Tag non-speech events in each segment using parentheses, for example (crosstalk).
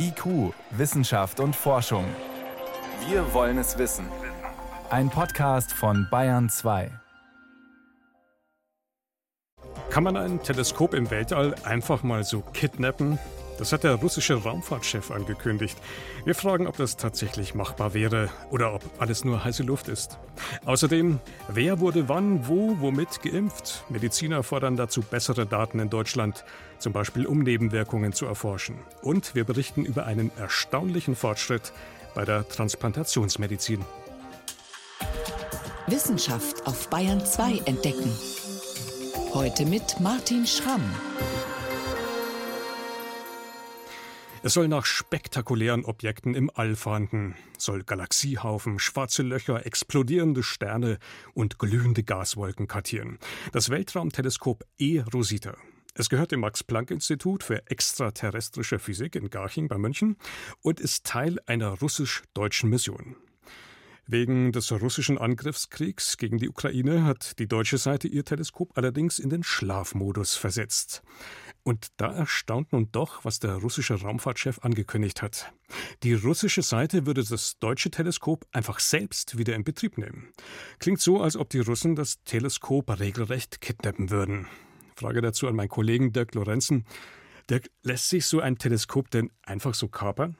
IQ, Wissenschaft und Forschung. Wir wollen es wissen. Ein Podcast von Bayern 2. Kann man ein Teleskop im Weltall einfach mal so kidnappen? Das hat der russische Raumfahrtchef angekündigt. Wir fragen, ob das tatsächlich machbar wäre oder ob alles nur heiße Luft ist. Außerdem, wer wurde wann, wo, womit geimpft? Mediziner fordern dazu bessere Daten in Deutschland, zum Beispiel um Nebenwirkungen zu erforschen. Und wir berichten über einen erstaunlichen Fortschritt bei der Transplantationsmedizin. Wissenschaft auf Bayern 2 entdecken. Heute mit Martin Schramm. Es soll nach spektakulären Objekten im All fahnden, soll Galaxiehaufen, schwarze Löcher, explodierende Sterne und glühende Gaswolken kartieren. Das Weltraumteleskop E-Rosita. Es gehört dem Max-Planck-Institut für extraterrestrische Physik in Garching bei München und ist Teil einer russisch-deutschen Mission. Wegen des russischen Angriffskriegs gegen die Ukraine hat die deutsche Seite ihr Teleskop allerdings in den Schlafmodus versetzt. Und da erstaunt nun doch, was der russische Raumfahrtchef angekündigt hat. Die russische Seite würde das deutsche Teleskop einfach selbst wieder in Betrieb nehmen. Klingt so, als ob die Russen das Teleskop regelrecht kidnappen würden. Frage dazu an meinen Kollegen Dirk Lorenzen. Dirk, lässt sich so ein Teleskop denn einfach so kapern?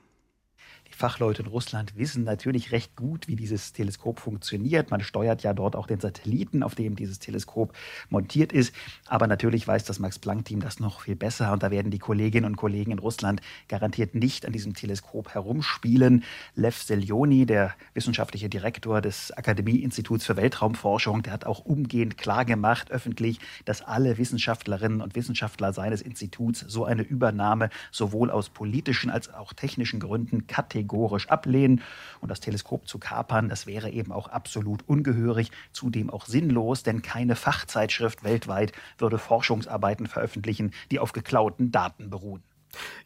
Fachleute in Russland wissen natürlich recht gut, wie dieses Teleskop funktioniert. Man steuert ja dort auch den Satelliten, auf dem dieses Teleskop montiert ist. Aber natürlich weiß das Max-Planck-Team das noch viel besser. Und da werden die Kolleginnen und Kollegen in Russland garantiert nicht an diesem Teleskop herumspielen. Lev Selioni, der wissenschaftliche Direktor des Akademie-Instituts für Weltraumforschung, der hat auch umgehend klargemacht, öffentlich, dass alle Wissenschaftlerinnen und Wissenschaftler seines Instituts so eine Übernahme sowohl aus politischen als auch technischen Gründen kategorisch kategorisch ablehnen. Und das Teleskop zu kapern, das wäre eben auch absolut ungehörig, zudem auch sinnlos, denn keine Fachzeitschrift weltweit würde Forschungsarbeiten veröffentlichen, die auf geklauten Daten beruhen.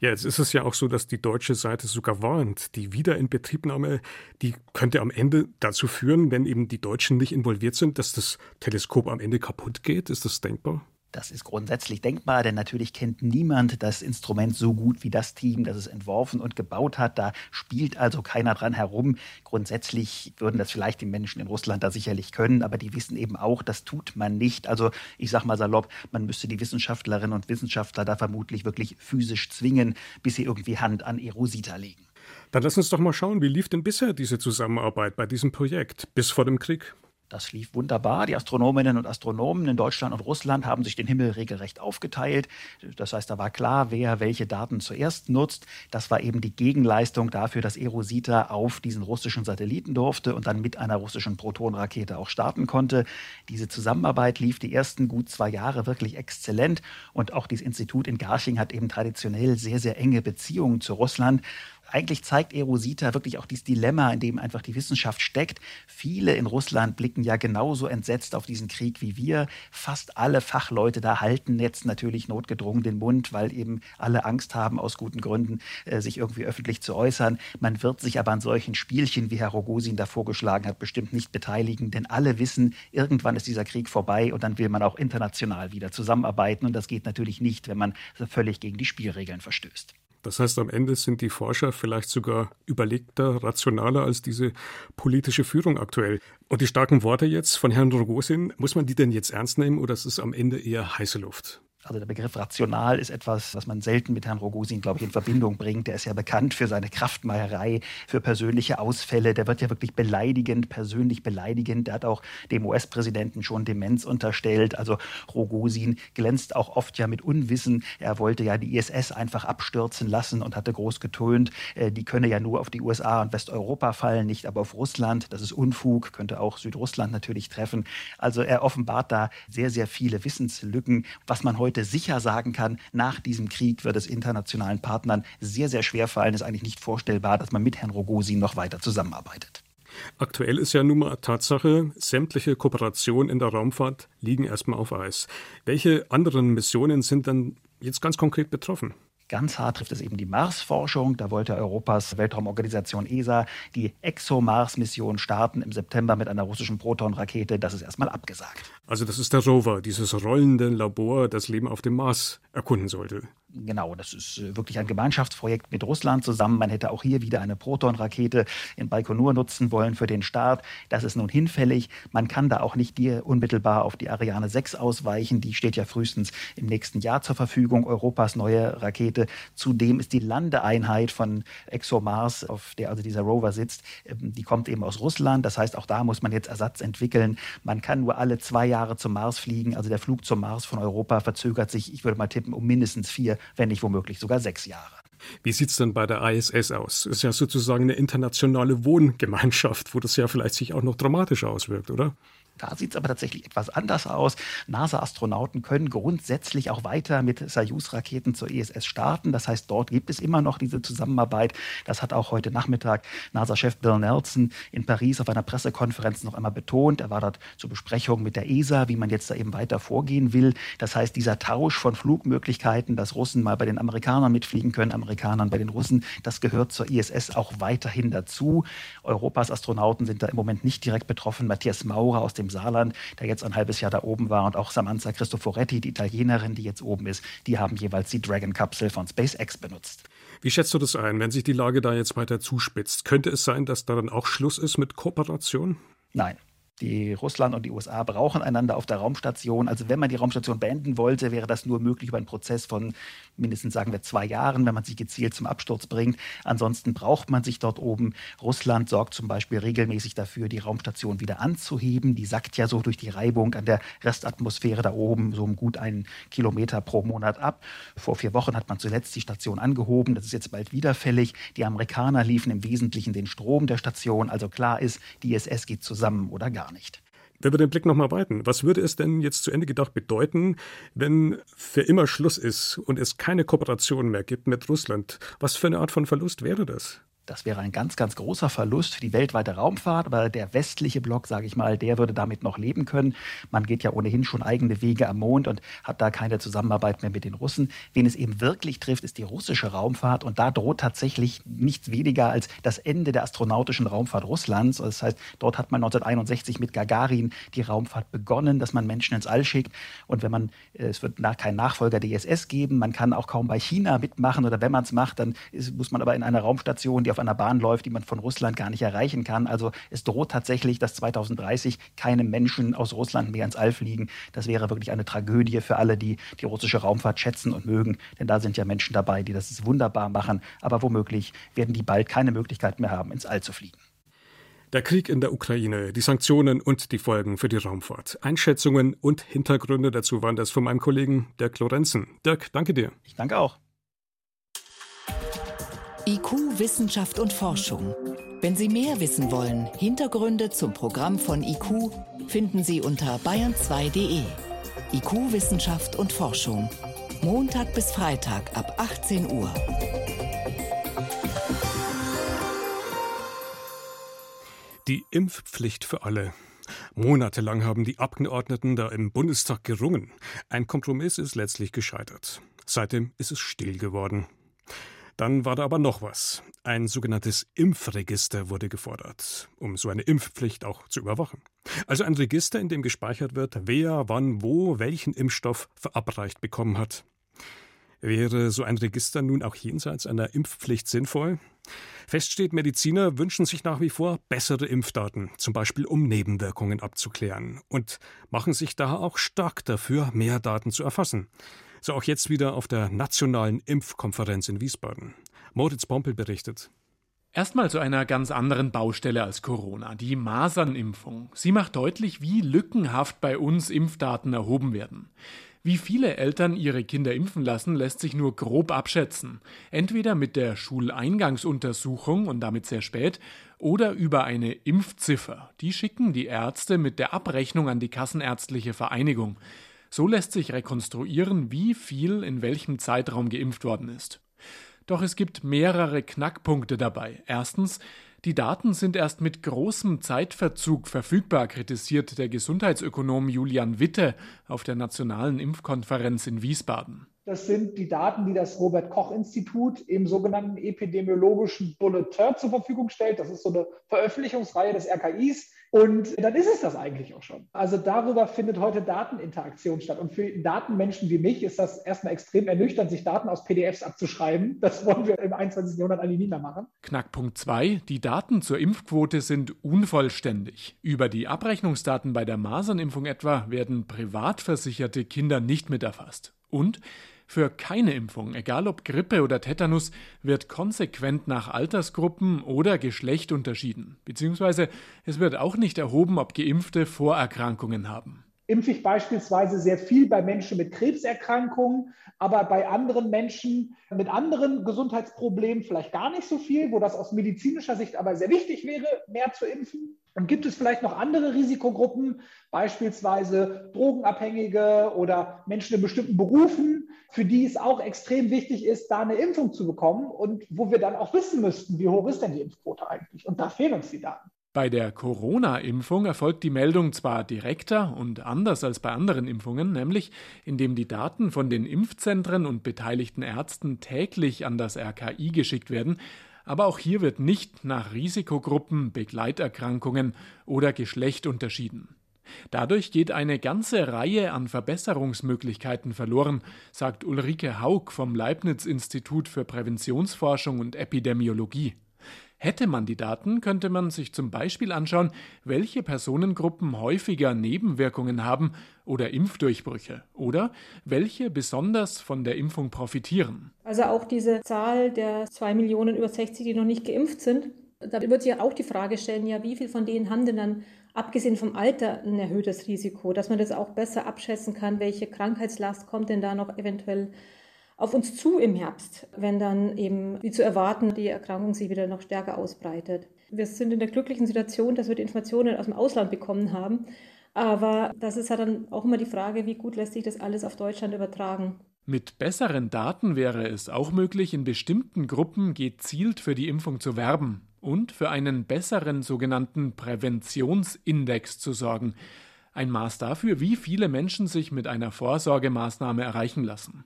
Ja, jetzt ist es ja auch so, dass die deutsche Seite sogar warnt. Die Wiederinbetriebnahme, die könnte am Ende dazu führen, wenn eben die Deutschen nicht involviert sind, dass das Teleskop am Ende kaputt geht. Ist das denkbar? Das ist grundsätzlich denkbar, denn natürlich kennt niemand das Instrument so gut wie das Team, das es entworfen und gebaut hat. Da spielt also keiner dran herum. Grundsätzlich würden das vielleicht die Menschen in Russland da sicherlich können, aber die wissen eben auch, das tut man nicht. Also ich sag mal salopp, man müsste die Wissenschaftlerinnen und Wissenschaftler da vermutlich wirklich physisch zwingen, bis sie irgendwie Hand an Erosita legen. Dann lass uns doch mal schauen, wie lief denn bisher diese Zusammenarbeit bei diesem Projekt bis vor dem Krieg? Das lief wunderbar. Die Astronominnen und Astronomen in Deutschland und Russland haben sich den Himmel regelrecht aufgeteilt. Das heißt, da war klar, wer welche Daten zuerst nutzt. Das war eben die Gegenleistung dafür, dass Erosita auf diesen russischen Satelliten durfte und dann mit einer russischen Protonrakete auch starten konnte. Diese Zusammenarbeit lief die ersten gut zwei Jahre wirklich exzellent und auch dieses Institut in Garching hat eben traditionell sehr, sehr enge Beziehungen zu Russland eigentlich zeigt Erosita wirklich auch dieses Dilemma, in dem einfach die Wissenschaft steckt. Viele in Russland blicken ja genauso entsetzt auf diesen Krieg wie wir. Fast alle Fachleute da halten jetzt natürlich notgedrungen den Mund, weil eben alle Angst haben, aus guten Gründen, äh, sich irgendwie öffentlich zu äußern. Man wird sich aber an solchen Spielchen, wie Herr Rogozin da vorgeschlagen hat, bestimmt nicht beteiligen, denn alle wissen, irgendwann ist dieser Krieg vorbei und dann will man auch international wieder zusammenarbeiten. Und das geht natürlich nicht, wenn man völlig gegen die Spielregeln verstößt. Das heißt, am Ende sind die Forscher vielleicht sogar überlegter, rationaler als diese politische Führung aktuell. Und die starken Worte jetzt von Herrn Rogosin, muss man die denn jetzt ernst nehmen oder ist es am Ende eher heiße Luft? Also der Begriff rational ist etwas, was man selten mit Herrn Rogozin, glaube ich, in Verbindung bringt. Der ist ja bekannt für seine Kraftmeierei, für persönliche Ausfälle. Der wird ja wirklich beleidigend, persönlich beleidigend. Der hat auch dem US-Präsidenten schon Demenz unterstellt. Also Rogozin glänzt auch oft ja mit Unwissen. Er wollte ja die ISS einfach abstürzen lassen und hatte groß getönt, äh, die könne ja nur auf die USA und Westeuropa fallen, nicht aber auf Russland. Das ist Unfug, könnte auch Südrussland natürlich treffen. Also er offenbart da sehr, sehr viele Wissenslücken, was man heute heute sicher sagen kann, nach diesem Krieg wird es internationalen Partnern sehr, sehr schwer fallen. Es ist eigentlich nicht vorstellbar, dass man mit Herrn Rogozin noch weiter zusammenarbeitet. Aktuell ist ja nun mal Tatsache, sämtliche Kooperationen in der Raumfahrt liegen erstmal auf Eis. Welche anderen Missionen sind dann jetzt ganz konkret betroffen? Ganz hart trifft es eben die Marsforschung. Da wollte Europas Weltraumorganisation ESA die ExoMars-Mission starten im September mit einer russischen Proton-Rakete. Das ist erstmal abgesagt. Also das ist der Rover, dieses rollende Labor, das Leben auf dem Mars erkunden sollte. Genau, das ist äh, wirklich ein Gemeinschaftsprojekt mit Russland zusammen. Man hätte auch hier wieder eine Proton-Rakete in Baikonur nutzen wollen für den Start. Das ist nun hinfällig. Man kann da auch nicht unmittelbar auf die Ariane 6 ausweichen. Die steht ja frühestens im nächsten Jahr zur Verfügung. Europas neue Rakete. Zudem ist die Landeeinheit von ExoMars, auf der also dieser Rover sitzt, ähm, die kommt eben aus Russland. Das heißt, auch da muss man jetzt Ersatz entwickeln. Man kann nur alle zwei Jahre zum Mars fliegen. Also der Flug zum Mars von Europa verzögert sich, ich würde mal tippen, um mindestens vier wenn nicht womöglich sogar sechs Jahre. Wie sieht es denn bei der ISS aus? Ist ja sozusagen eine internationale Wohngemeinschaft, wo das ja vielleicht sich auch noch dramatisch auswirkt, oder? Da sieht es aber tatsächlich etwas anders aus. NASA-Astronauten können grundsätzlich auch weiter mit Soyuz-Raketen zur ISS starten. Das heißt, dort gibt es immer noch diese Zusammenarbeit. Das hat auch heute Nachmittag NASA-Chef Bill Nelson in Paris auf einer Pressekonferenz noch einmal betont. Er war dort zur Besprechung mit der ESA, wie man jetzt da eben weiter vorgehen will. Das heißt, dieser Tausch von Flugmöglichkeiten, dass Russen mal bei den Amerikanern mitfliegen können, Amerikanern bei den Russen, das gehört zur ISS auch weiterhin dazu. Europas Astronauten sind da im Moment nicht direkt betroffen. Matthias Maurer aus dem dem Saarland, der jetzt ein halbes Jahr da oben war, und auch Samantha Cristoforetti, die Italienerin, die jetzt oben ist, die haben jeweils die Dragon-Kapsel von SpaceX benutzt. Wie schätzt du das ein, wenn sich die Lage da jetzt weiter zuspitzt? Könnte es sein, dass da dann auch Schluss ist mit Kooperation? Nein, die Russland und die USA brauchen einander auf der Raumstation. Also wenn man die Raumstation beenden wollte, wäre das nur möglich über einen Prozess von mindestens, sagen wir, zwei Jahren, wenn man sie gezielt zum Absturz bringt. Ansonsten braucht man sich dort oben. Russland sorgt zum Beispiel regelmäßig dafür, die Raumstation wieder anzuheben. Die sackt ja so durch die Reibung an der Restatmosphäre da oben so um gut einen Kilometer pro Monat ab. Vor vier Wochen hat man zuletzt die Station angehoben. Das ist jetzt bald wieder fällig. Die Amerikaner liefen im Wesentlichen den Strom der Station. Also klar ist, die ISS geht zusammen oder gar nicht. Wenn wir den Blick nochmal weiten, was würde es denn jetzt zu Ende gedacht bedeuten, wenn für immer Schluss ist und es keine Kooperation mehr gibt mit Russland? Was für eine Art von Verlust wäre das? Das wäre ein ganz, ganz großer Verlust für die weltweite Raumfahrt, aber der westliche Block, sage ich mal, der würde damit noch leben können. Man geht ja ohnehin schon eigene Wege am Mond und hat da keine Zusammenarbeit mehr mit den Russen. Wen es eben wirklich trifft, ist die russische Raumfahrt und da droht tatsächlich nichts weniger als das Ende der astronautischen Raumfahrt Russlands. Das heißt, dort hat man 1961 mit Gagarin die Raumfahrt begonnen, dass man Menschen ins All schickt und wenn man, äh, es wird keinen Nachfolger der ISS geben, man kann auch kaum bei China mitmachen oder wenn man es macht, dann ist, muss man aber in einer Raumstation, die auf einer Bahn läuft, die man von Russland gar nicht erreichen kann. Also es droht tatsächlich, dass 2030 keine Menschen aus Russland mehr ins All fliegen. Das wäre wirklich eine Tragödie für alle, die die russische Raumfahrt schätzen und mögen. Denn da sind ja Menschen dabei, die das wunderbar machen. Aber womöglich werden die bald keine Möglichkeit mehr haben, ins All zu fliegen. Der Krieg in der Ukraine, die Sanktionen und die Folgen für die Raumfahrt. Einschätzungen und Hintergründe dazu waren das von meinem Kollegen Dirk Lorenzen. Dirk, danke dir. Ich danke auch. IQ, Wissenschaft und Forschung. Wenn Sie mehr wissen wollen, Hintergründe zum Programm von IQ finden Sie unter bayern2.de. IQ, Wissenschaft und Forschung. Montag bis Freitag ab 18 Uhr. Die Impfpflicht für alle. Monatelang haben die Abgeordneten da im Bundestag gerungen. Ein Kompromiss ist letztlich gescheitert. Seitdem ist es still geworden. Dann war da aber noch was. Ein sogenanntes Impfregister wurde gefordert, um so eine Impfpflicht auch zu überwachen. Also ein Register, in dem gespeichert wird, wer, wann, wo, welchen Impfstoff verabreicht bekommen hat. Wäre so ein Register nun auch jenseits einer Impfpflicht sinnvoll? Fest steht, Mediziner wünschen sich nach wie vor bessere Impfdaten, zum Beispiel um Nebenwirkungen abzuklären, und machen sich daher auch stark dafür, mehr Daten zu erfassen. So auch jetzt wieder auf der Nationalen Impfkonferenz in Wiesbaden. Moritz Pompel berichtet. Erstmal zu einer ganz anderen Baustelle als Corona, die Masernimpfung. Sie macht deutlich, wie lückenhaft bei uns Impfdaten erhoben werden. Wie viele Eltern ihre Kinder impfen lassen, lässt sich nur grob abschätzen. Entweder mit der Schuleingangsuntersuchung und damit sehr spät oder über eine Impfziffer. Die schicken die Ärzte mit der Abrechnung an die Kassenärztliche Vereinigung. So lässt sich rekonstruieren, wie viel in welchem Zeitraum geimpft worden ist. Doch es gibt mehrere Knackpunkte dabei. Erstens, die Daten sind erst mit großem Zeitverzug verfügbar, kritisiert der Gesundheitsökonom Julian Witte auf der Nationalen Impfkonferenz in Wiesbaden. Das sind die Daten, die das Robert Koch Institut im sogenannten epidemiologischen Bulletin zur Verfügung stellt. Das ist so eine Veröffentlichungsreihe des RKIs. Und dann ist es das eigentlich auch schon. Also darüber findet heute Dateninteraktion statt. Und für Datenmenschen wie mich ist das erstmal extrem ernüchternd, sich Daten aus PDFs abzuschreiben. Das wollen wir im 21. Jahrhundert eigentlich nie mehr machen. Knackpunkt 2. Die Daten zur Impfquote sind unvollständig. Über die Abrechnungsdaten bei der Masernimpfung etwa werden privat versicherte Kinder nicht mit erfasst. Und für keine Impfung, egal ob Grippe oder Tetanus, wird konsequent nach Altersgruppen oder Geschlecht unterschieden, beziehungsweise es wird auch nicht erhoben, ob Geimpfte Vorerkrankungen haben. Impfe ich beispielsweise sehr viel bei Menschen mit Krebserkrankungen, aber bei anderen Menschen mit anderen Gesundheitsproblemen vielleicht gar nicht so viel, wo das aus medizinischer Sicht aber sehr wichtig wäre, mehr zu impfen. Und gibt es vielleicht noch andere Risikogruppen, beispielsweise Drogenabhängige oder Menschen in bestimmten Berufen, für die es auch extrem wichtig ist, da eine Impfung zu bekommen und wo wir dann auch wissen müssten, wie hoch ist denn die Impfquote eigentlich? Und da fehlen uns die Daten. Bei der Corona-Impfung erfolgt die Meldung zwar direkter und anders als bei anderen Impfungen, nämlich indem die Daten von den Impfzentren und beteiligten Ärzten täglich an das RKI geschickt werden, aber auch hier wird nicht nach Risikogruppen, Begleiterkrankungen oder Geschlecht unterschieden. Dadurch geht eine ganze Reihe an Verbesserungsmöglichkeiten verloren, sagt Ulrike Haug vom Leibniz-Institut für Präventionsforschung und Epidemiologie. Hätte man die Daten, könnte man sich zum Beispiel anschauen, welche Personengruppen häufiger Nebenwirkungen haben oder Impfdurchbrüche oder welche besonders von der Impfung profitieren. Also auch diese Zahl der zwei Millionen über 60, die noch nicht geimpft sind, da wird sich auch die Frage stellen, ja, wie viel von denen haben denn dann abgesehen vom Alter ein erhöhtes Risiko, dass man das auch besser abschätzen kann, welche Krankheitslast kommt denn da noch eventuell auf uns zu im Herbst, wenn dann eben, wie zu erwarten, die Erkrankung sich wieder noch stärker ausbreitet. Wir sind in der glücklichen Situation, dass wir die Informationen aus dem Ausland bekommen haben. Aber das ist ja dann auch immer die Frage, wie gut lässt sich das alles auf Deutschland übertragen. Mit besseren Daten wäre es auch möglich, in bestimmten Gruppen gezielt für die Impfung zu werben und für einen besseren sogenannten Präventionsindex zu sorgen. Ein Maß dafür, wie viele Menschen sich mit einer Vorsorgemaßnahme erreichen lassen.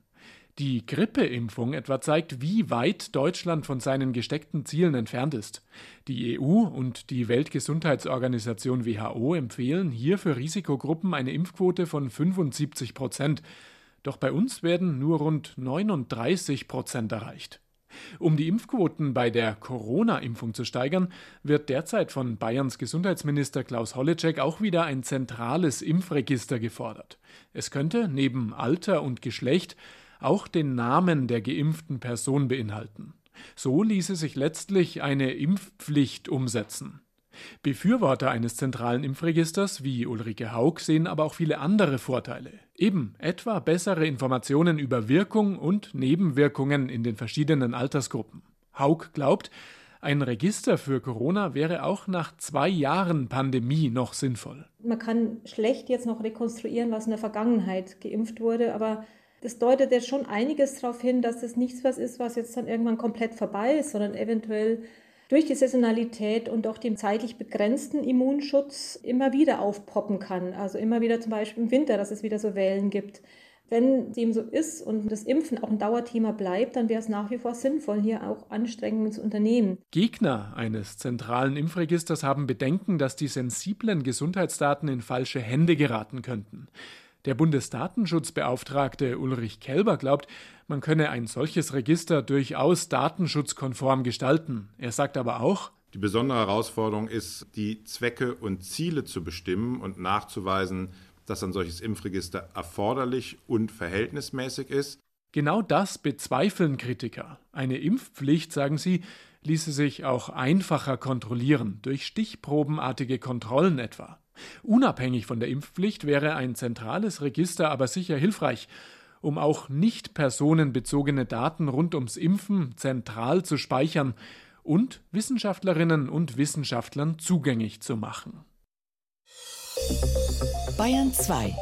Die Grippeimpfung etwa zeigt, wie weit Deutschland von seinen gesteckten Zielen entfernt ist. Die EU und die Weltgesundheitsorganisation WHO empfehlen hier für Risikogruppen eine Impfquote von 75 Prozent. Doch bei uns werden nur rund 39 Prozent erreicht. Um die Impfquoten bei der Corona-Impfung zu steigern, wird derzeit von Bayerns Gesundheitsminister Klaus Holleczek auch wieder ein zentrales Impfregister gefordert. Es könnte neben Alter und Geschlecht auch den Namen der geimpften Person beinhalten. So ließe sich letztlich eine Impfpflicht umsetzen. Befürworter eines zentralen Impfregisters wie Ulrike Haug sehen aber auch viele andere Vorteile. Eben etwa bessere Informationen über Wirkung und Nebenwirkungen in den verschiedenen Altersgruppen. Haug glaubt, ein Register für Corona wäre auch nach zwei Jahren Pandemie noch sinnvoll. Man kann schlecht jetzt noch rekonstruieren, was in der Vergangenheit geimpft wurde, aber das deutet ja schon einiges darauf hin, dass das nichts was ist, was jetzt dann irgendwann komplett vorbei ist, sondern eventuell durch die Saisonalität und auch den zeitlich begrenzten Immunschutz immer wieder aufpoppen kann. Also immer wieder zum Beispiel im Winter, dass es wieder so Wellen gibt. Wenn dem so ist und das Impfen auch ein Dauerthema bleibt, dann wäre es nach wie vor sinnvoll, hier auch Anstrengungen zu unternehmen. Gegner eines zentralen Impfregisters haben Bedenken, dass die sensiblen Gesundheitsdaten in falsche Hände geraten könnten. Der Bundesdatenschutzbeauftragte Ulrich Kelber glaubt, man könne ein solches Register durchaus datenschutzkonform gestalten. Er sagt aber auch, die besondere Herausforderung ist, die Zwecke und Ziele zu bestimmen und nachzuweisen, dass ein solches Impfregister erforderlich und verhältnismäßig ist. Genau das bezweifeln Kritiker. Eine Impfpflicht, sagen sie, ließe sich auch einfacher kontrollieren, durch stichprobenartige Kontrollen etwa. Unabhängig von der Impfpflicht wäre ein zentrales Register aber sicher hilfreich, um auch nicht personenbezogene Daten rund ums Impfen zentral zu speichern und Wissenschaftlerinnen und Wissenschaftlern zugänglich zu machen. Bayern 2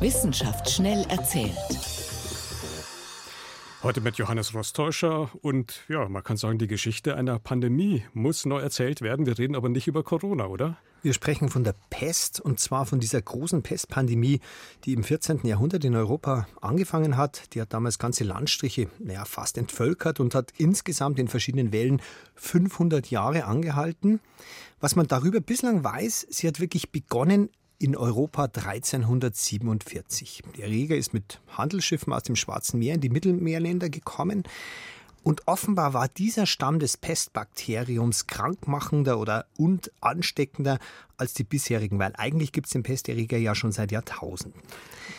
Wissenschaft schnell erzählt. Heute mit Johannes Rostäuscher und ja, man kann sagen, die Geschichte einer Pandemie muss neu erzählt werden. Wir reden aber nicht über Corona, oder? Wir sprechen von der Pest und zwar von dieser großen Pestpandemie, die im 14. Jahrhundert in Europa angefangen hat. Die hat damals ganze Landstriche naja, fast entvölkert und hat insgesamt in verschiedenen Wellen 500 Jahre angehalten. Was man darüber bislang weiß, sie hat wirklich begonnen in Europa 1347. Der Erreger ist mit Handelsschiffen aus dem Schwarzen Meer in die Mittelmeerländer gekommen. Und offenbar war dieser Stamm des Pestbakteriums krankmachender oder und ansteckender als die bisherigen, weil eigentlich gibt es den Pesterreger ja schon seit Jahrtausenden.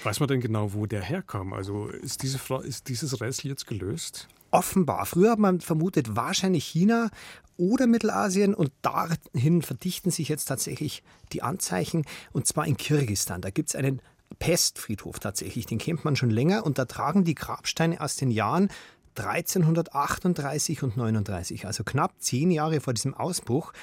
Weiß man denn genau, wo der herkam? Also ist, diese, ist dieses Rätsel jetzt gelöst? Offenbar. Früher hat man vermutet, wahrscheinlich China oder Mittelasien und dahin verdichten sich jetzt tatsächlich die Anzeichen und zwar in Kirgistan. Da gibt es einen Pestfriedhof tatsächlich, den kennt man schon länger und da tragen die Grabsteine aus den Jahren 1338 und 39, also knapp zehn Jahre vor diesem Ausbruch,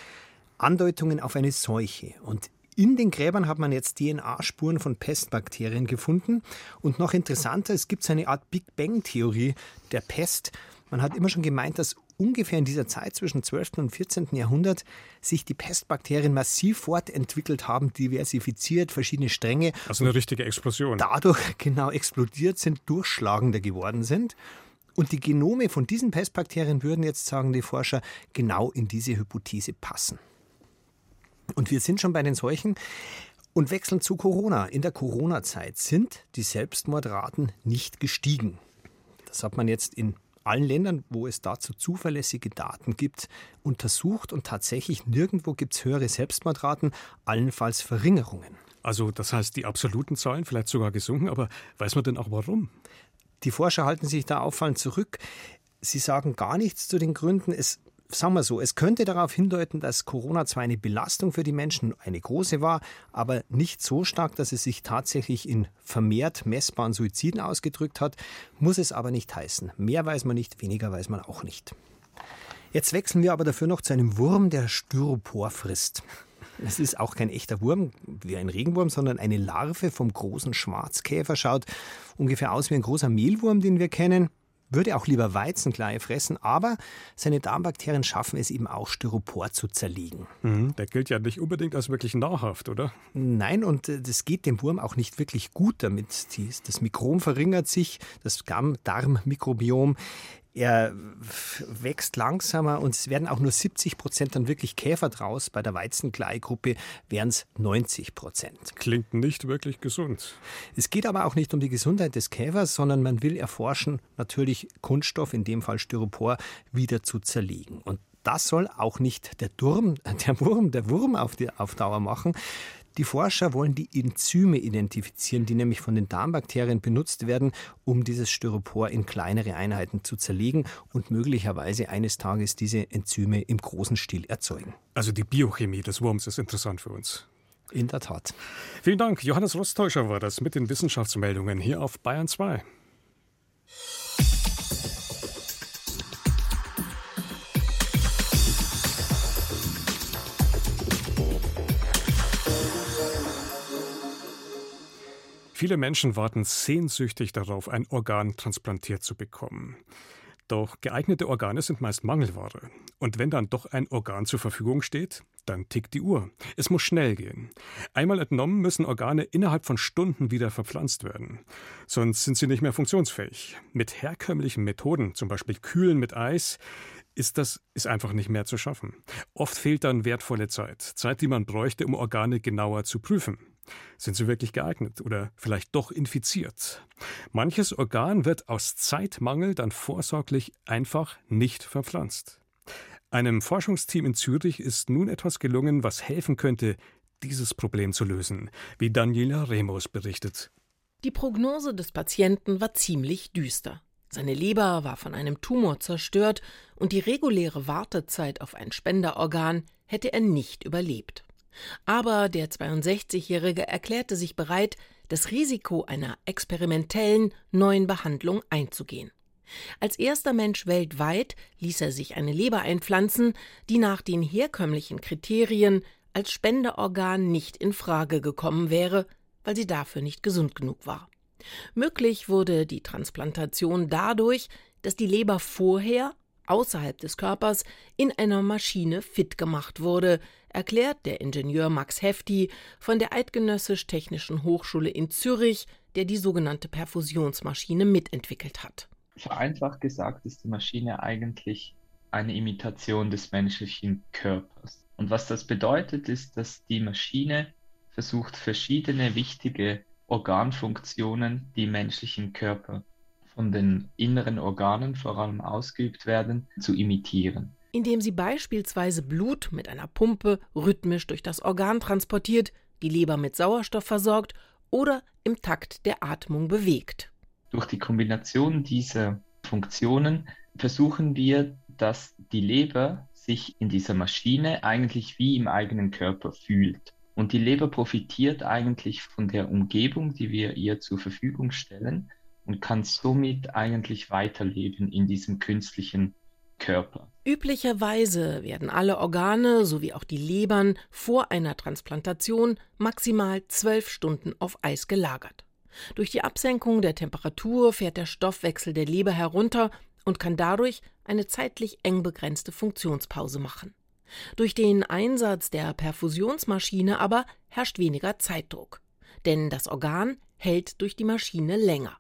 Andeutungen auf eine Seuche. Und in den Gräbern hat man jetzt DNA-Spuren von Pestbakterien gefunden. Und noch interessanter, es gibt so eine Art Big Bang-Theorie der Pest. Man hat immer schon gemeint, dass ungefähr in dieser Zeit zwischen 12. und 14. Jahrhundert sich die Pestbakterien massiv fortentwickelt haben, diversifiziert, verschiedene Stränge. Also eine richtige Explosion. Dadurch (laughs) genau explodiert sind, durchschlagender geworden sind. Und die Genome von diesen Pestbakterien würden jetzt, sagen die Forscher, genau in diese Hypothese passen. Und wir sind schon bei den Seuchen und wechseln zu Corona. In der Corona-Zeit sind die Selbstmordraten nicht gestiegen. Das hat man jetzt in allen Ländern, wo es dazu zuverlässige Daten gibt, untersucht und tatsächlich nirgendwo gibt es höhere Selbstmordraten, allenfalls Verringerungen. Also das heißt, die absoluten Zahlen vielleicht sogar gesunken, aber weiß man denn auch warum? Die Forscher halten sich da auffallend zurück. Sie sagen gar nichts zu den Gründen. Es sagen wir so, es könnte darauf hindeuten, dass Corona zwar eine Belastung für die Menschen, eine große war, aber nicht so stark, dass es sich tatsächlich in vermehrt messbaren Suiziden ausgedrückt hat, muss es aber nicht heißen. Mehr weiß man nicht, weniger weiß man auch nicht. Jetzt wechseln wir aber dafür noch zu einem Wurm, der Styropor frisst. Es ist auch kein echter Wurm wie ein Regenwurm, sondern eine Larve vom großen Schwarzkäfer. Schaut ungefähr aus wie ein großer Mehlwurm, den wir kennen. Würde auch lieber Weizenkleie fressen, aber seine Darmbakterien schaffen es eben auch, Styropor zu zerlegen. Mhm, der gilt ja nicht unbedingt als wirklich nahrhaft, oder? Nein, und äh, das geht dem Wurm auch nicht wirklich gut damit. Das Mikrom verringert sich, das Darmmikrobiom. Er wächst langsamer und es werden auch nur 70 Prozent dann wirklich Käfer draus. Bei der Weizenkleigruppe wären es 90 Prozent. Klingt nicht wirklich gesund. Es geht aber auch nicht um die Gesundheit des Käfers, sondern man will erforschen, natürlich Kunststoff, in dem Fall Styropor, wieder zu zerlegen. Und das soll auch nicht der, Durm, (laughs) der Wurm, der Wurm auf, die, auf Dauer machen. Die Forscher wollen die Enzyme identifizieren, die nämlich von den Darmbakterien benutzt werden, um dieses Styropor in kleinere Einheiten zu zerlegen und möglicherweise eines Tages diese Enzyme im großen Stil erzeugen. Also die Biochemie des Wurms ist interessant für uns. In der Tat. Vielen Dank. Johannes Rostäuscher war das mit den Wissenschaftsmeldungen hier auf Bayern 2. Viele Menschen warten sehnsüchtig darauf, ein Organ transplantiert zu bekommen. Doch geeignete Organe sind meist Mangelware. Und wenn dann doch ein Organ zur Verfügung steht, dann tickt die Uhr. Es muss schnell gehen. Einmal entnommen müssen Organe innerhalb von Stunden wieder verpflanzt werden. Sonst sind sie nicht mehr funktionsfähig. Mit herkömmlichen Methoden, zum Beispiel Kühlen mit Eis, ist das ist einfach nicht mehr zu schaffen. Oft fehlt dann wertvolle Zeit, Zeit, die man bräuchte, um Organe genauer zu prüfen. Sind sie wirklich geeignet oder vielleicht doch infiziert? Manches Organ wird aus Zeitmangel dann vorsorglich einfach nicht verpflanzt. Einem Forschungsteam in Zürich ist nun etwas gelungen, was helfen könnte, dieses Problem zu lösen, wie Daniela Remus berichtet. Die Prognose des Patienten war ziemlich düster. Seine Leber war von einem Tumor zerstört und die reguläre Wartezeit auf ein Spenderorgan hätte er nicht überlebt. Aber der 62-Jährige erklärte sich bereit, das Risiko einer experimentellen neuen Behandlung einzugehen. Als erster Mensch weltweit ließ er sich eine Leber einpflanzen, die nach den herkömmlichen Kriterien als Spenderorgan nicht in Frage gekommen wäre, weil sie dafür nicht gesund genug war. Möglich wurde die Transplantation dadurch, dass die Leber vorher außerhalb des Körpers in einer Maschine fit gemacht wurde, erklärt der Ingenieur Max Hefti von der Eidgenössisch Technischen Hochschule in Zürich, der die sogenannte Perfusionsmaschine mitentwickelt hat. Vereinfacht gesagt ist die Maschine eigentlich eine Imitation des menschlichen Körpers. Und was das bedeutet, ist, dass die Maschine versucht, verschiedene wichtige Organfunktionen, die menschlichen Körper von den inneren Organen vor allem ausgeübt werden, zu imitieren. Indem sie beispielsweise Blut mit einer Pumpe rhythmisch durch das Organ transportiert, die Leber mit Sauerstoff versorgt oder im Takt der Atmung bewegt. Durch die Kombination dieser Funktionen versuchen wir, dass die Leber sich in dieser Maschine eigentlich wie im eigenen Körper fühlt. Und die Leber profitiert eigentlich von der Umgebung, die wir ihr zur Verfügung stellen und kann somit eigentlich weiterleben in diesem künstlichen Körper. Üblicherweise werden alle Organe sowie auch die Lebern vor einer Transplantation maximal zwölf Stunden auf Eis gelagert. Durch die Absenkung der Temperatur fährt der Stoffwechsel der Leber herunter und kann dadurch eine zeitlich eng begrenzte Funktionspause machen. Durch den Einsatz der Perfusionsmaschine aber herrscht weniger Zeitdruck, denn das Organ hält durch die Maschine länger.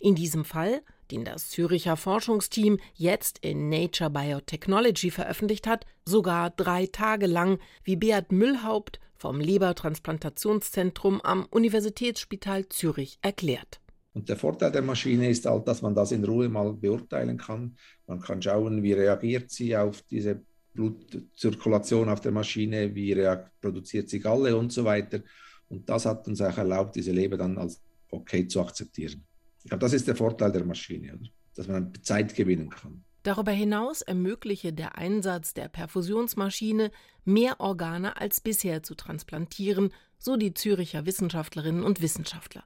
In diesem Fall, den das Züricher Forschungsteam jetzt in Nature Biotechnology veröffentlicht hat, sogar drei Tage lang, wie Beat Müllhaupt vom Lebertransplantationszentrum am Universitätsspital Zürich erklärt. Und der Vorteil der Maschine ist halt, dass man das in Ruhe mal beurteilen kann. Man kann schauen, wie reagiert sie auf diese Blutzirkulation auf der Maschine, wie produziert sie Galle und so weiter. Und das hat uns auch erlaubt, diese Leber dann als okay zu akzeptieren. Ich glaube, das ist der Vorteil der Maschine, oder? dass man Zeit gewinnen kann. Darüber hinaus ermögliche der Einsatz der Perfusionsmaschine, mehr Organe als bisher zu transplantieren, so die Züricher Wissenschaftlerinnen und Wissenschaftler.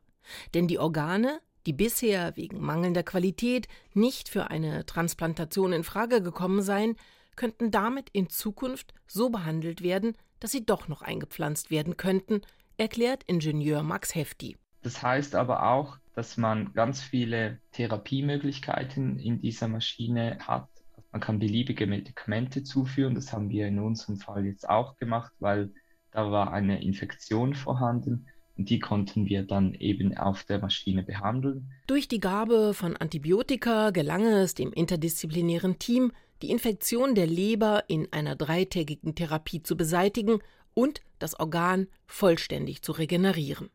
Denn die Organe, die bisher wegen mangelnder Qualität nicht für eine Transplantation in Frage gekommen seien, könnten damit in Zukunft so behandelt werden, dass sie doch noch eingepflanzt werden könnten, erklärt Ingenieur Max Hefti. Das heißt aber auch, dass man ganz viele Therapiemöglichkeiten in dieser Maschine hat. Man kann beliebige Medikamente zuführen. Das haben wir in unserem Fall jetzt auch gemacht, weil da war eine Infektion vorhanden und die konnten wir dann eben auf der Maschine behandeln. Durch die Gabe von Antibiotika gelang es dem interdisziplinären Team, die Infektion der Leber in einer dreitägigen Therapie zu beseitigen und das Organ vollständig zu regenerieren.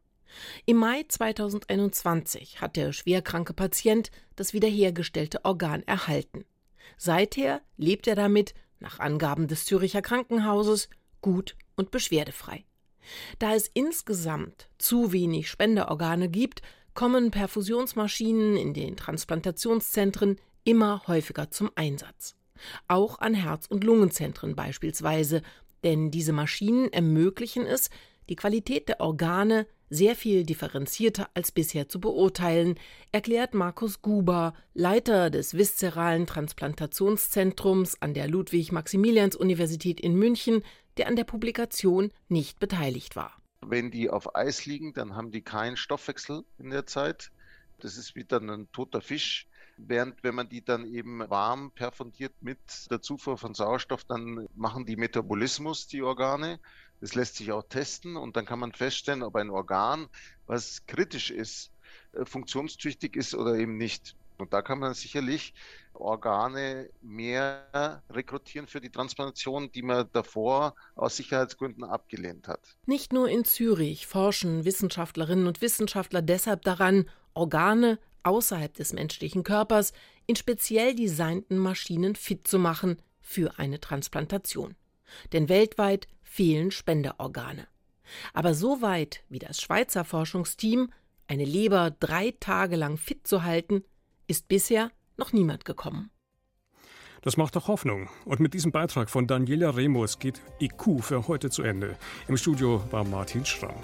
Im Mai 2021 hat der schwerkranke Patient das wiederhergestellte Organ erhalten. Seither lebt er damit, nach Angaben des Züricher Krankenhauses, gut und beschwerdefrei. Da es insgesamt zu wenig Spenderorgane gibt, kommen Perfusionsmaschinen in den Transplantationszentren immer häufiger zum Einsatz. Auch an Herz- und Lungenzentren beispielsweise, denn diese Maschinen ermöglichen es, die Qualität der Organe sehr viel differenzierter als bisher zu beurteilen, erklärt Markus Guber, Leiter des viszeralen Transplantationszentrums an der Ludwig-Maximilians-Universität in München, der an der Publikation nicht beteiligt war. Wenn die auf Eis liegen, dann haben die keinen Stoffwechsel in der Zeit. Das ist wie dann ein toter Fisch. Während wenn man die dann eben warm perfundiert mit der Zufuhr von Sauerstoff, dann machen die Metabolismus, die Organe. Das lässt sich auch testen und dann kann man feststellen, ob ein Organ, was kritisch ist, äh, funktionstüchtig ist oder eben nicht. Und da kann man sicherlich Organe mehr rekrutieren für die Transplantation, die man davor aus Sicherheitsgründen abgelehnt hat. Nicht nur in Zürich forschen Wissenschaftlerinnen und Wissenschaftler deshalb daran, Organe außerhalb des menschlichen Körpers in speziell designten Maschinen fit zu machen für eine Transplantation. Denn weltweit fehlen Spenderorgane. Aber so weit wie das Schweizer Forschungsteam, eine Leber drei Tage lang fit zu halten, ist bisher noch niemand gekommen. Das macht doch Hoffnung. Und mit diesem Beitrag von Daniela Remus geht IQ für heute zu Ende. Im Studio war Martin Schramm.